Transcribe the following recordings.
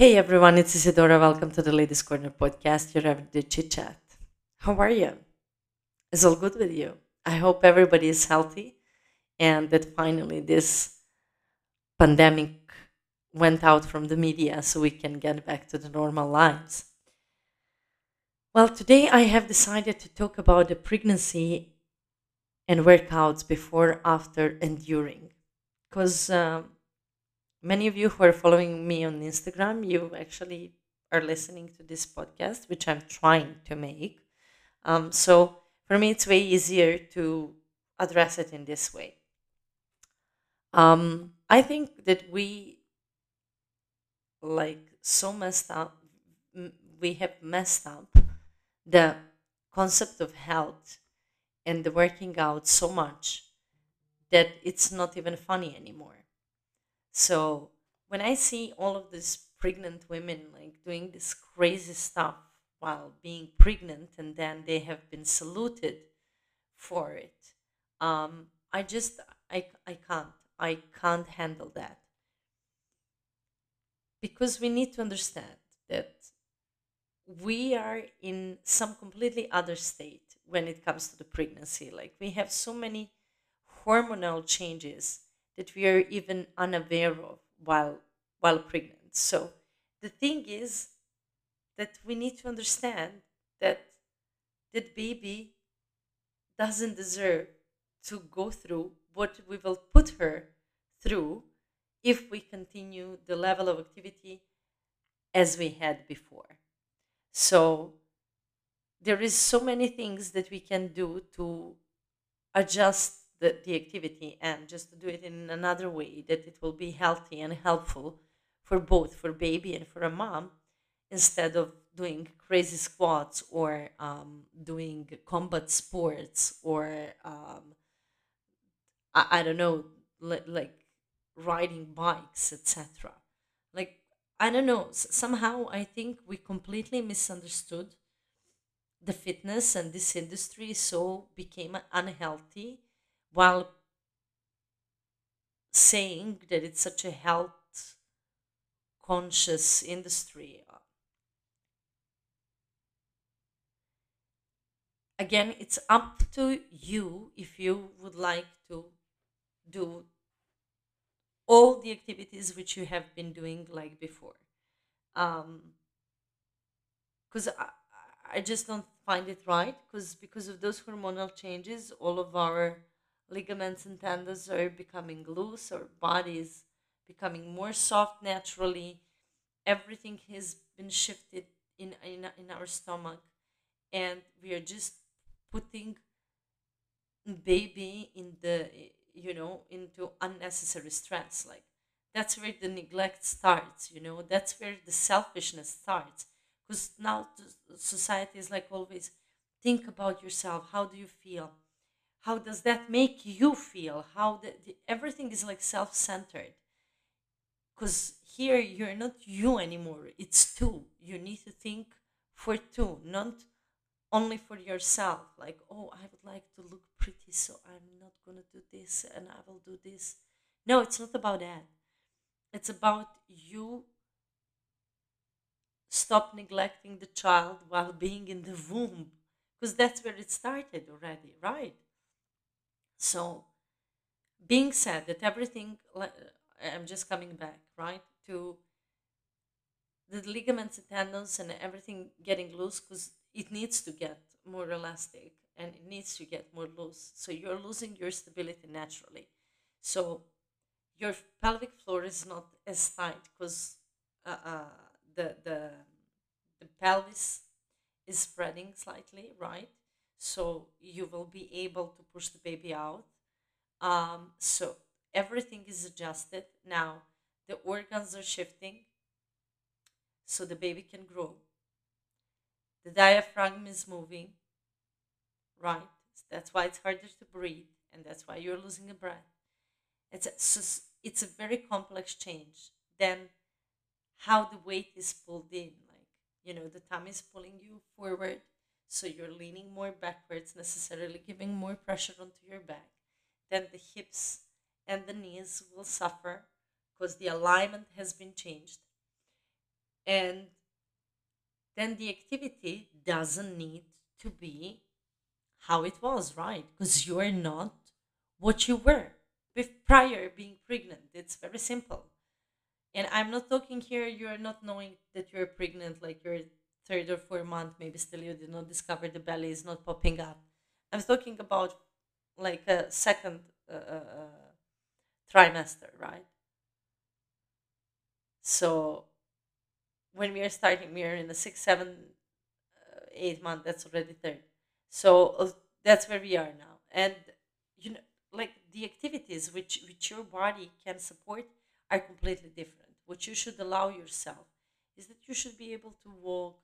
Hey everyone, it's Isidora. Welcome to the Ladies Corner podcast, your everyday chit chat. How are you? Is all good with you? I hope everybody is healthy and that finally this pandemic went out from the media so we can get back to the normal lives. Well, today I have decided to talk about the pregnancy and workouts before, after, and during. Because um, many of you who are following me on Instagram, you actually are listening to this podcast, which I'm trying to make. Um, so for me, it's way easier to address it in this way. Um, I think that we like so messed up, we have messed up the concept of health and the working out so much that it's not even funny anymore. So when I see all of these pregnant women like doing this crazy stuff while being pregnant and then they have been saluted for it, um, I just I I can't I can't handle that because we need to understand that we are in some completely other state when it comes to the pregnancy. Like we have so many hormonal changes that we are even unaware of while while pregnant. So the thing is that we need to understand that that baby doesn't deserve to go through what we will put her through if we continue the level of activity as we had before. So there is so many things that we can do to adjust the, the activity and just to do it in another way that it will be healthy and helpful for both for baby and for a mom instead of doing crazy squats or um, doing combat sports or um, I, I don't know li- like riding bikes etc like i don't know s- somehow i think we completely misunderstood the fitness and this industry so became unhealthy while saying that it's such a health conscious industry again it's up to you if you would like to do all the activities which you have been doing like before. Um because I, I just don't find it right because because of those hormonal changes all of our ligaments and tendons are becoming loose our body is becoming more soft naturally. Everything has been shifted in in, in our stomach. And we are just putting baby in the you know into unnecessary stress. Like that's where the neglect starts you know? That's where the selfishness starts. Because now society is like always think about yourself. How do you feel how does that make you feel? How the, the everything is like self-centered. Because here you're not you anymore. It's two. You need to think for two not only for yourself. Like oh i would like to look pretty so i'm not going to do this and i will do this. No it's not about that. It's about you stop neglecting the child while being in the womb. Because that's where it started already right so being said that everything le- i'm just coming back right to the ligaments and tendons and everything getting loose because it needs to get more elastic and it needs to get more loose. So you're losing your stability naturally. So your pelvic floor is not as tight because uh, uh, the, the, the pelvis is spreading slightly, right? So you will be able to push the baby out. Um, so everything is adjusted. Now the organs are shifting so the baby can grow. The diaphragm is moving, right? That's why it's harder to breathe, and that's why you're losing a breath. It's a, s- it's a very complex change. Then, how the weight is pulled in, like you know, the tummy is pulling you forward, so you're leaning more backwards, necessarily giving more pressure onto your back. Then the hips and the knees will suffer because the alignment has been changed and then the activity doesn't need to be how it was, right? Because you are not what you were prior being pregnant. It's very simple. And I'm not talking here, you're not knowing that you're pregnant, like your third or fourth month, maybe still you did not discover the belly is not popping up. I'm talking about like a second uh, uh, uh trimester, right? So when we are starting, we are in the six, seven, uh, eight month. That's already third. So uh, that's where we are now, and you know, like the activities which which your body can support are completely different. What you should allow yourself is that you should be able to walk,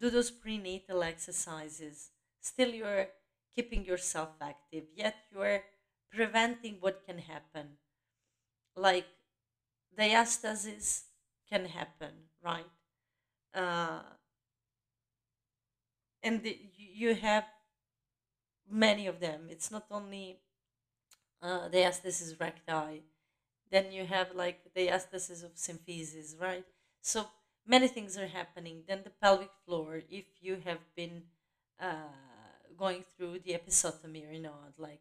do those prenatal exercises. Still, you're keeping yourself active, yet you're preventing what can happen. Like diastasis can happen, right? Uh, and the, you have many of them. It's not only uh, diastasis recti, then you have like diastasis of symphysis, right? So many things are happening. Then the pelvic floor, if you have been uh, going through the episiotomy or not, like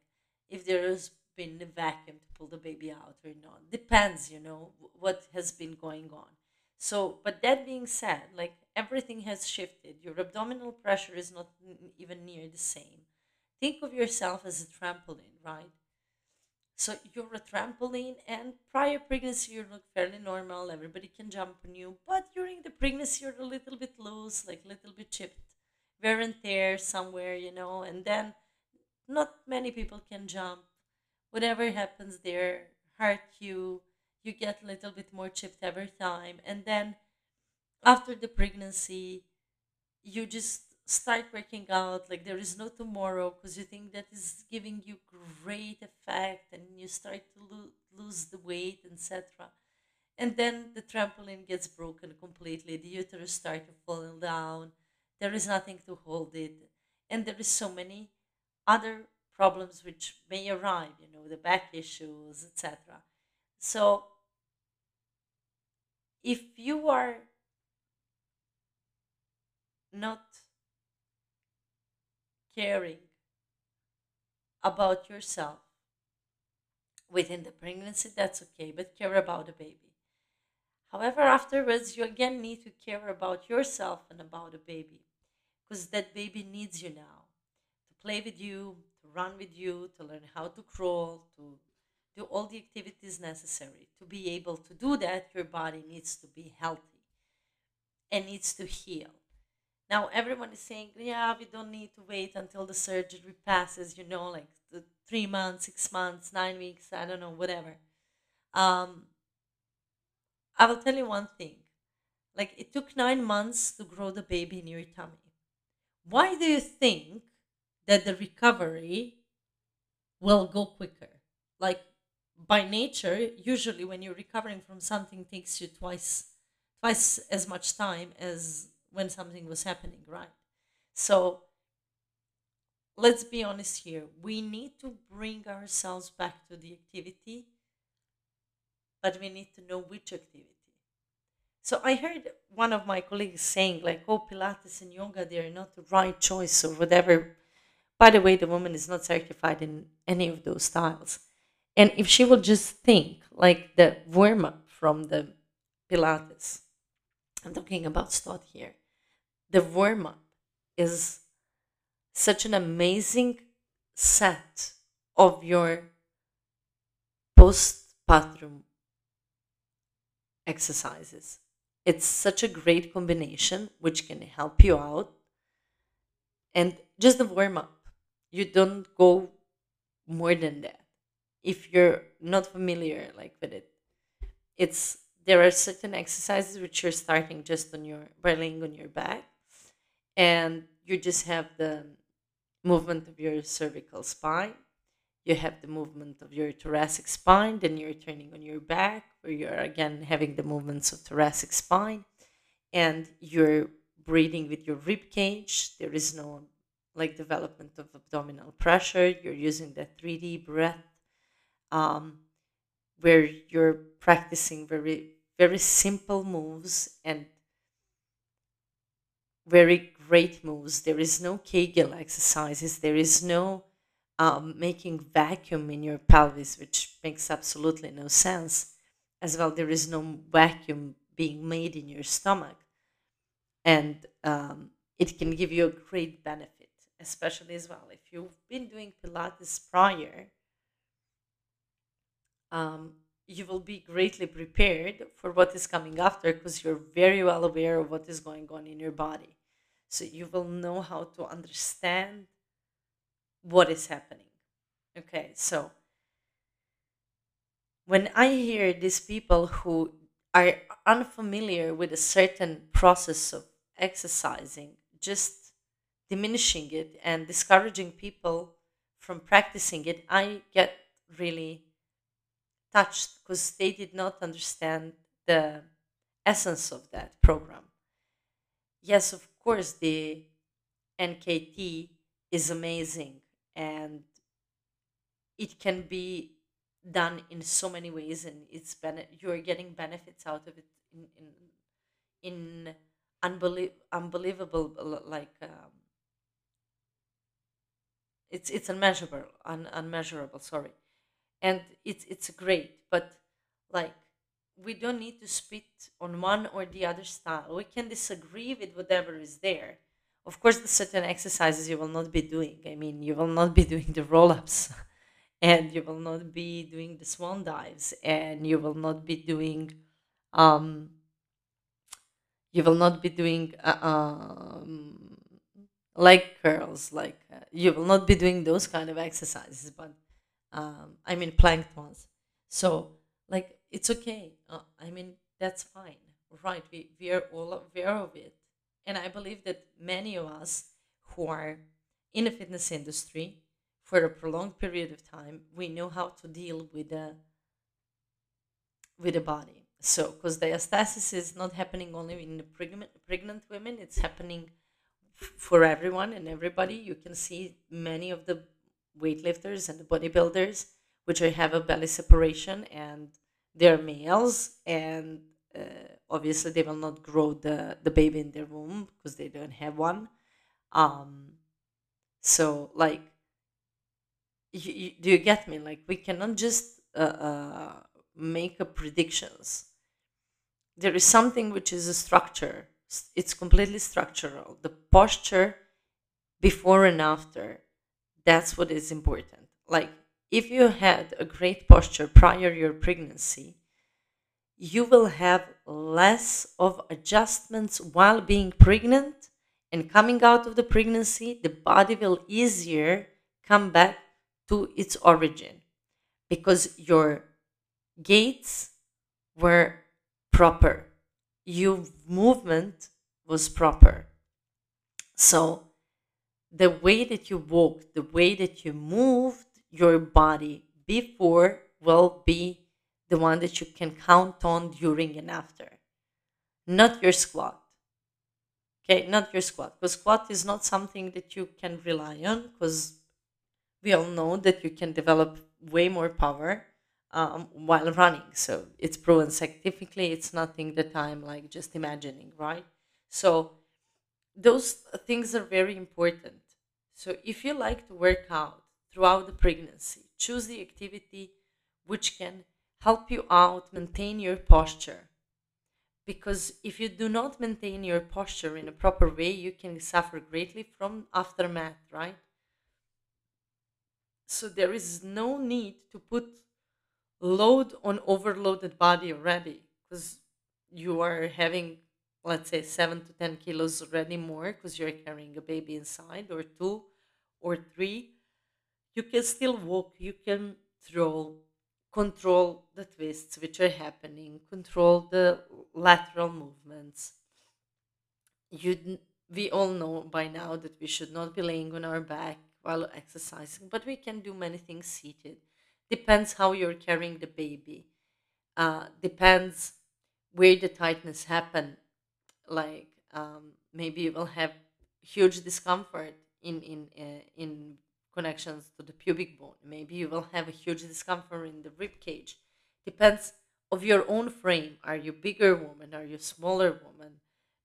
if there has been a vacuum to pull the baby out or not, depends, you know, what has been going on. So, but that being said, like everything has shifted. Your abdominal pressure is not even near the same. Think of yourself as a trampoline, right? So you're a trampoline, and prior pregnancy, you look fairly normal. Everybody can jump on you, but during the pregnancy, you're a little bit loose, like a little bit chipped, wear and tear somewhere, you know, and then not many people can jump. Whatever happens there hurt you. You get a little bit more chipped every time, and then after the pregnancy, you just start working out like there is no tomorrow because you think that is giving you great effect and you start to lo- lose the weight etc and then the trampoline gets broken completely the uterus start to fall down there is nothing to hold it and there is so many other problems which may arrive you know the back issues etc so if you are not caring about yourself within the pregnancy, that's okay, but care about the baby. However, afterwards, you again need to care about yourself and about the baby because that baby needs you now to play with you, to run with you, to learn how to crawl, to do all the activities necessary. To be able to do that, your body needs to be healthy and needs to heal. Now everyone is saying, yeah, we don't need to wait until the surgery passes, you know, like the three months, six months, nine weeks, I don't know, whatever. Um, I will tell you one thing. Like it took nine months to grow the baby in your tummy. Why do you think that the recovery will go quicker? Like by nature, usually when you're recovering from something takes you twice twice as much time as when something was happening, right? So let's be honest here. We need to bring ourselves back to the activity, but we need to know which activity. So I heard one of my colleagues saying, like, oh, Pilates and yoga, they're not the right choice or whatever. By the way, the woman is not certified in any of those styles. And if she will just think like the warm up from the Pilates, I'm talking about Stott here, the warm up is such an amazing set of your postpartum exercises. It's such a great combination which can help you out. And just the warm up, you don't go more than that. If you're not familiar like with it, it's there are certain exercises which you're starting just on your by laying on your back and you just have the movement of your cervical spine. You have the movement of your thoracic spine then you're turning on your back where you're again having the movements of thoracic spine and you're breathing with your rib cage. There is no like development of abdominal pressure. You're using that 3d breath um, where you're practicing very very simple moves and very great moves. There is no Kegel exercises. There is no um, making vacuum in your pelvis, which makes absolutely no sense. As well, there is no vacuum being made in your stomach, and um, it can give you a great benefit, especially as well if you've been doing Pilates prior. Um, you will be greatly prepared for what is coming after because you're very well aware of what is going on in your body. So you will know how to understand what is happening. Okay, so when I hear these people who are unfamiliar with a certain process of exercising, just diminishing it and discouraging people from practicing it, I get really touched because they did not understand the essence of that program. Yes, of course, the NKT is amazing and it can be done in so many ways and it's bene- you're getting benefits out of it in in, in unbelie- unbelievable like um, it's it's unmeasurable un- unmeasurable sorry. And it's it's great but like we don't need to spit on one or the other style we can disagree with whatever is there of course the certain exercises you will not be doing i mean you will not be doing the roll-ups and you will not be doing the swan dives and you will not be doing um you will not be doing uh, um leg curls like uh, you will not be doing those kind of exercises but um, I mean planked ones. So like it's okay. Uh, I mean that's fine, right? We we are all aware of it, and I believe that many of us who are in the fitness industry for a prolonged period of time, we know how to deal with the with the body. So, because diastasis is not happening only in the pregnant pregnant women, it's happening for everyone and everybody. You can see many of the weightlifters and the bodybuilders, which have a belly separation and they're males and uh, obviously they will not grow the, the baby in their womb because they don't have one. Um, so like, you, you, do you get me? Like we cannot just uh, uh, make predictions. There is something which is a structure. It's completely structural. The posture before and after that's what is important. Like if you had a great posture prior your pregnancy, you will have less of adjustments while being pregnant and coming out of the pregnancy, the body will easier come back to its origin because your gaits were proper, your movement was proper. So the way that you walk, the way that you moved your body before will be the one that you can count on during and after, not your squat. Okay, not your squat. Because squat is not something that you can rely on because we all know that you can develop way more power um, while running. So it's proven scientifically, it's nothing that I'm like just imagining, right? So those things are very important. So if you like to work out throughout the pregnancy, choose the activity which can help you out maintain your posture. Because if you do not maintain your posture in a proper way, you can suffer greatly from aftermath, right? So there is no need to put load on overloaded body already because you are having let's say seven to ten kilos already more because you're carrying a baby inside or two or three you can still walk you can throw control the twists which are happening control the lateral movements. You we all know by now that we should not be laying on our back while exercising but we can do many things seated. Depends how you're carrying the baby. Uh, depends where the tightness happen. Like um, maybe you will have huge discomfort in in uh, in connections to the pubic bone. Maybe you will have a huge discomfort in the rib cage. Depends of your own frame. Are you bigger woman? Are you smaller woman?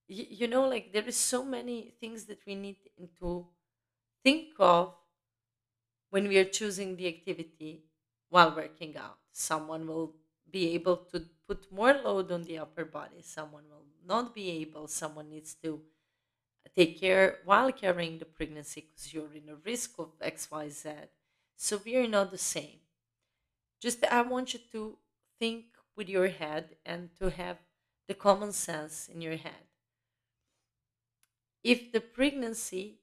Y- you know like there is so many things that we need to think of when we are choosing the activity while working out. Someone will be able to put more load on the upper body, someone will not be able, someone needs to take care while carrying the pregnancy because you're in a risk of XYZ. So we are not the same. Just I want you to think with your head and to have the common sense in your head. If the pregnancy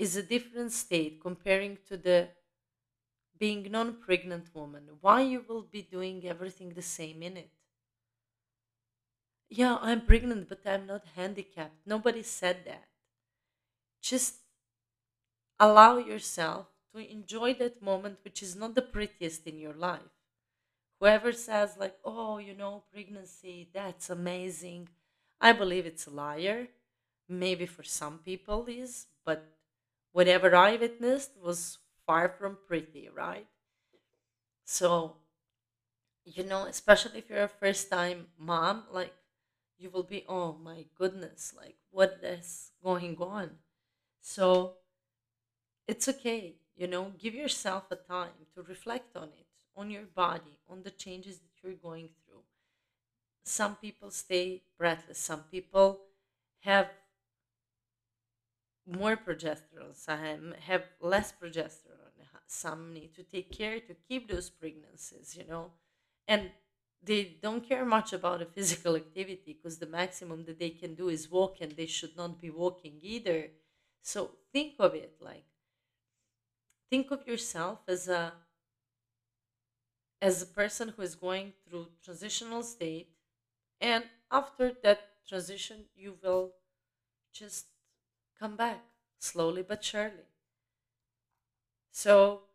is a different state comparing to the being non-pregnant woman why you will be doing everything the same in it yeah i'm pregnant but i'm not handicapped. Nobody said that. Just allow yourself to enjoy that moment which is not the prettiest in your life. Whoever says like oh you know pregnancy that's amazing i believe it's a liar. Maybe for some people is but whatever i witnessed was far from pretty right? So you know especially if you're a first time mom like you will be oh my goodness like what is going on? So it's okay you know give yourself a time to reflect on it on your body on the changes that you're going through. Some people stay breathless. Some people have more progesterone. Some have less progesterone. Some need to take care to keep those pregnancies you know? And they don't care much about a physical activity because the maximum that they can do is walk and they should not be walking either. So think of it like think of yourself as a as a person who is going through transitional state and after that transition you will just come back slowly but surely. So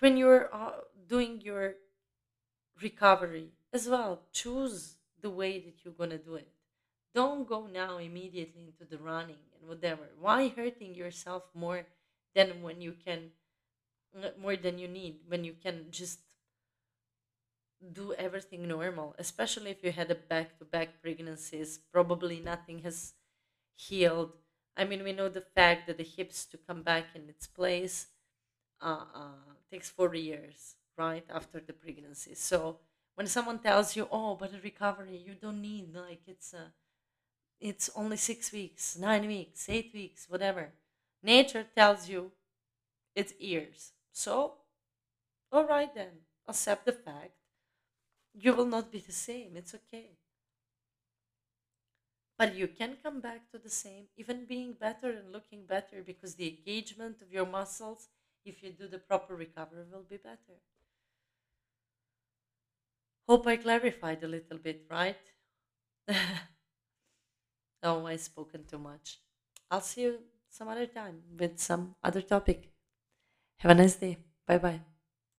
when you're uh, doing your recovery as well. Choose the way that you're going to do it. Don't go now immediately into the running and whatever. Why hurting yourself more than when you can uh, more than you need when you can just do everything normal especially if you had a back to back pregnancies? Probably nothing has healed. I mean we know the fact that the hips to come back in its place uh, uh, takes 40 years right after the pregnancy. So when someone tells you oh but a recovery you don't need like it's a it's only six weeks nine weeks eight weeks whatever nature tells you it's years. So all right then accept the fact you will not be the same it's okay. But you can come back to the same even being better and looking better because the engagement of your muscles if you do the proper recovery will be better hope i clarified a little bit right? Oh I've spoken too much. I'll see you some other time with some other topic. Have a nice day. Bye bye